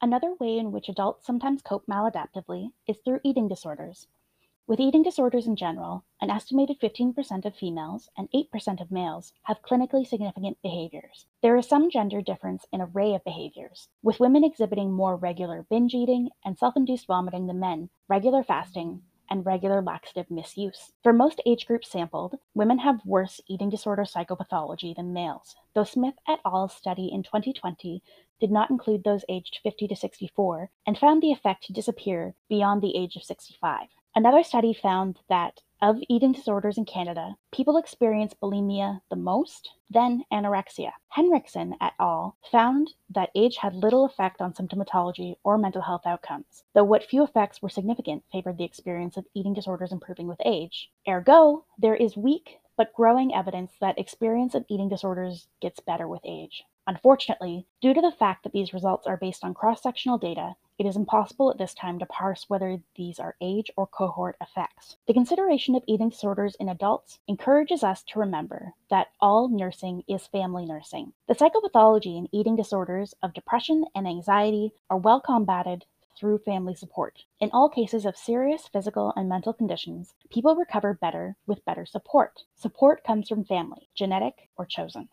Another way in which adults sometimes cope maladaptively is through eating disorders. With eating disorders in general, an estimated 15% of females and 8% of males have clinically significant behaviors. There is some gender difference in array of behaviors, with women exhibiting more regular binge eating and self induced vomiting than men, regular fasting, and regular laxative misuse. For most age groups sampled, women have worse eating disorder psychopathology than males, though Smith et al.'s study in 2020 did not include those aged 50 to 64 and found the effect to disappear beyond the age of 65. Another study found that of eating disorders in Canada, people experience bulimia the most, then anorexia. Henriksen et al. found that age had little effect on symptomatology or mental health outcomes, though what few effects were significant favored the experience of eating disorders improving with age. Ergo, there is weak but growing evidence that experience of eating disorders gets better with age. Unfortunately, due to the fact that these results are based on cross sectional data, it is impossible at this time to parse whether these are age or cohort effects. The consideration of eating disorders in adults encourages us to remember that all nursing is family nursing. The psychopathology in eating disorders of depression and anxiety are well combated through family support. In all cases of serious physical and mental conditions, people recover better with better support. Support comes from family, genetic or chosen.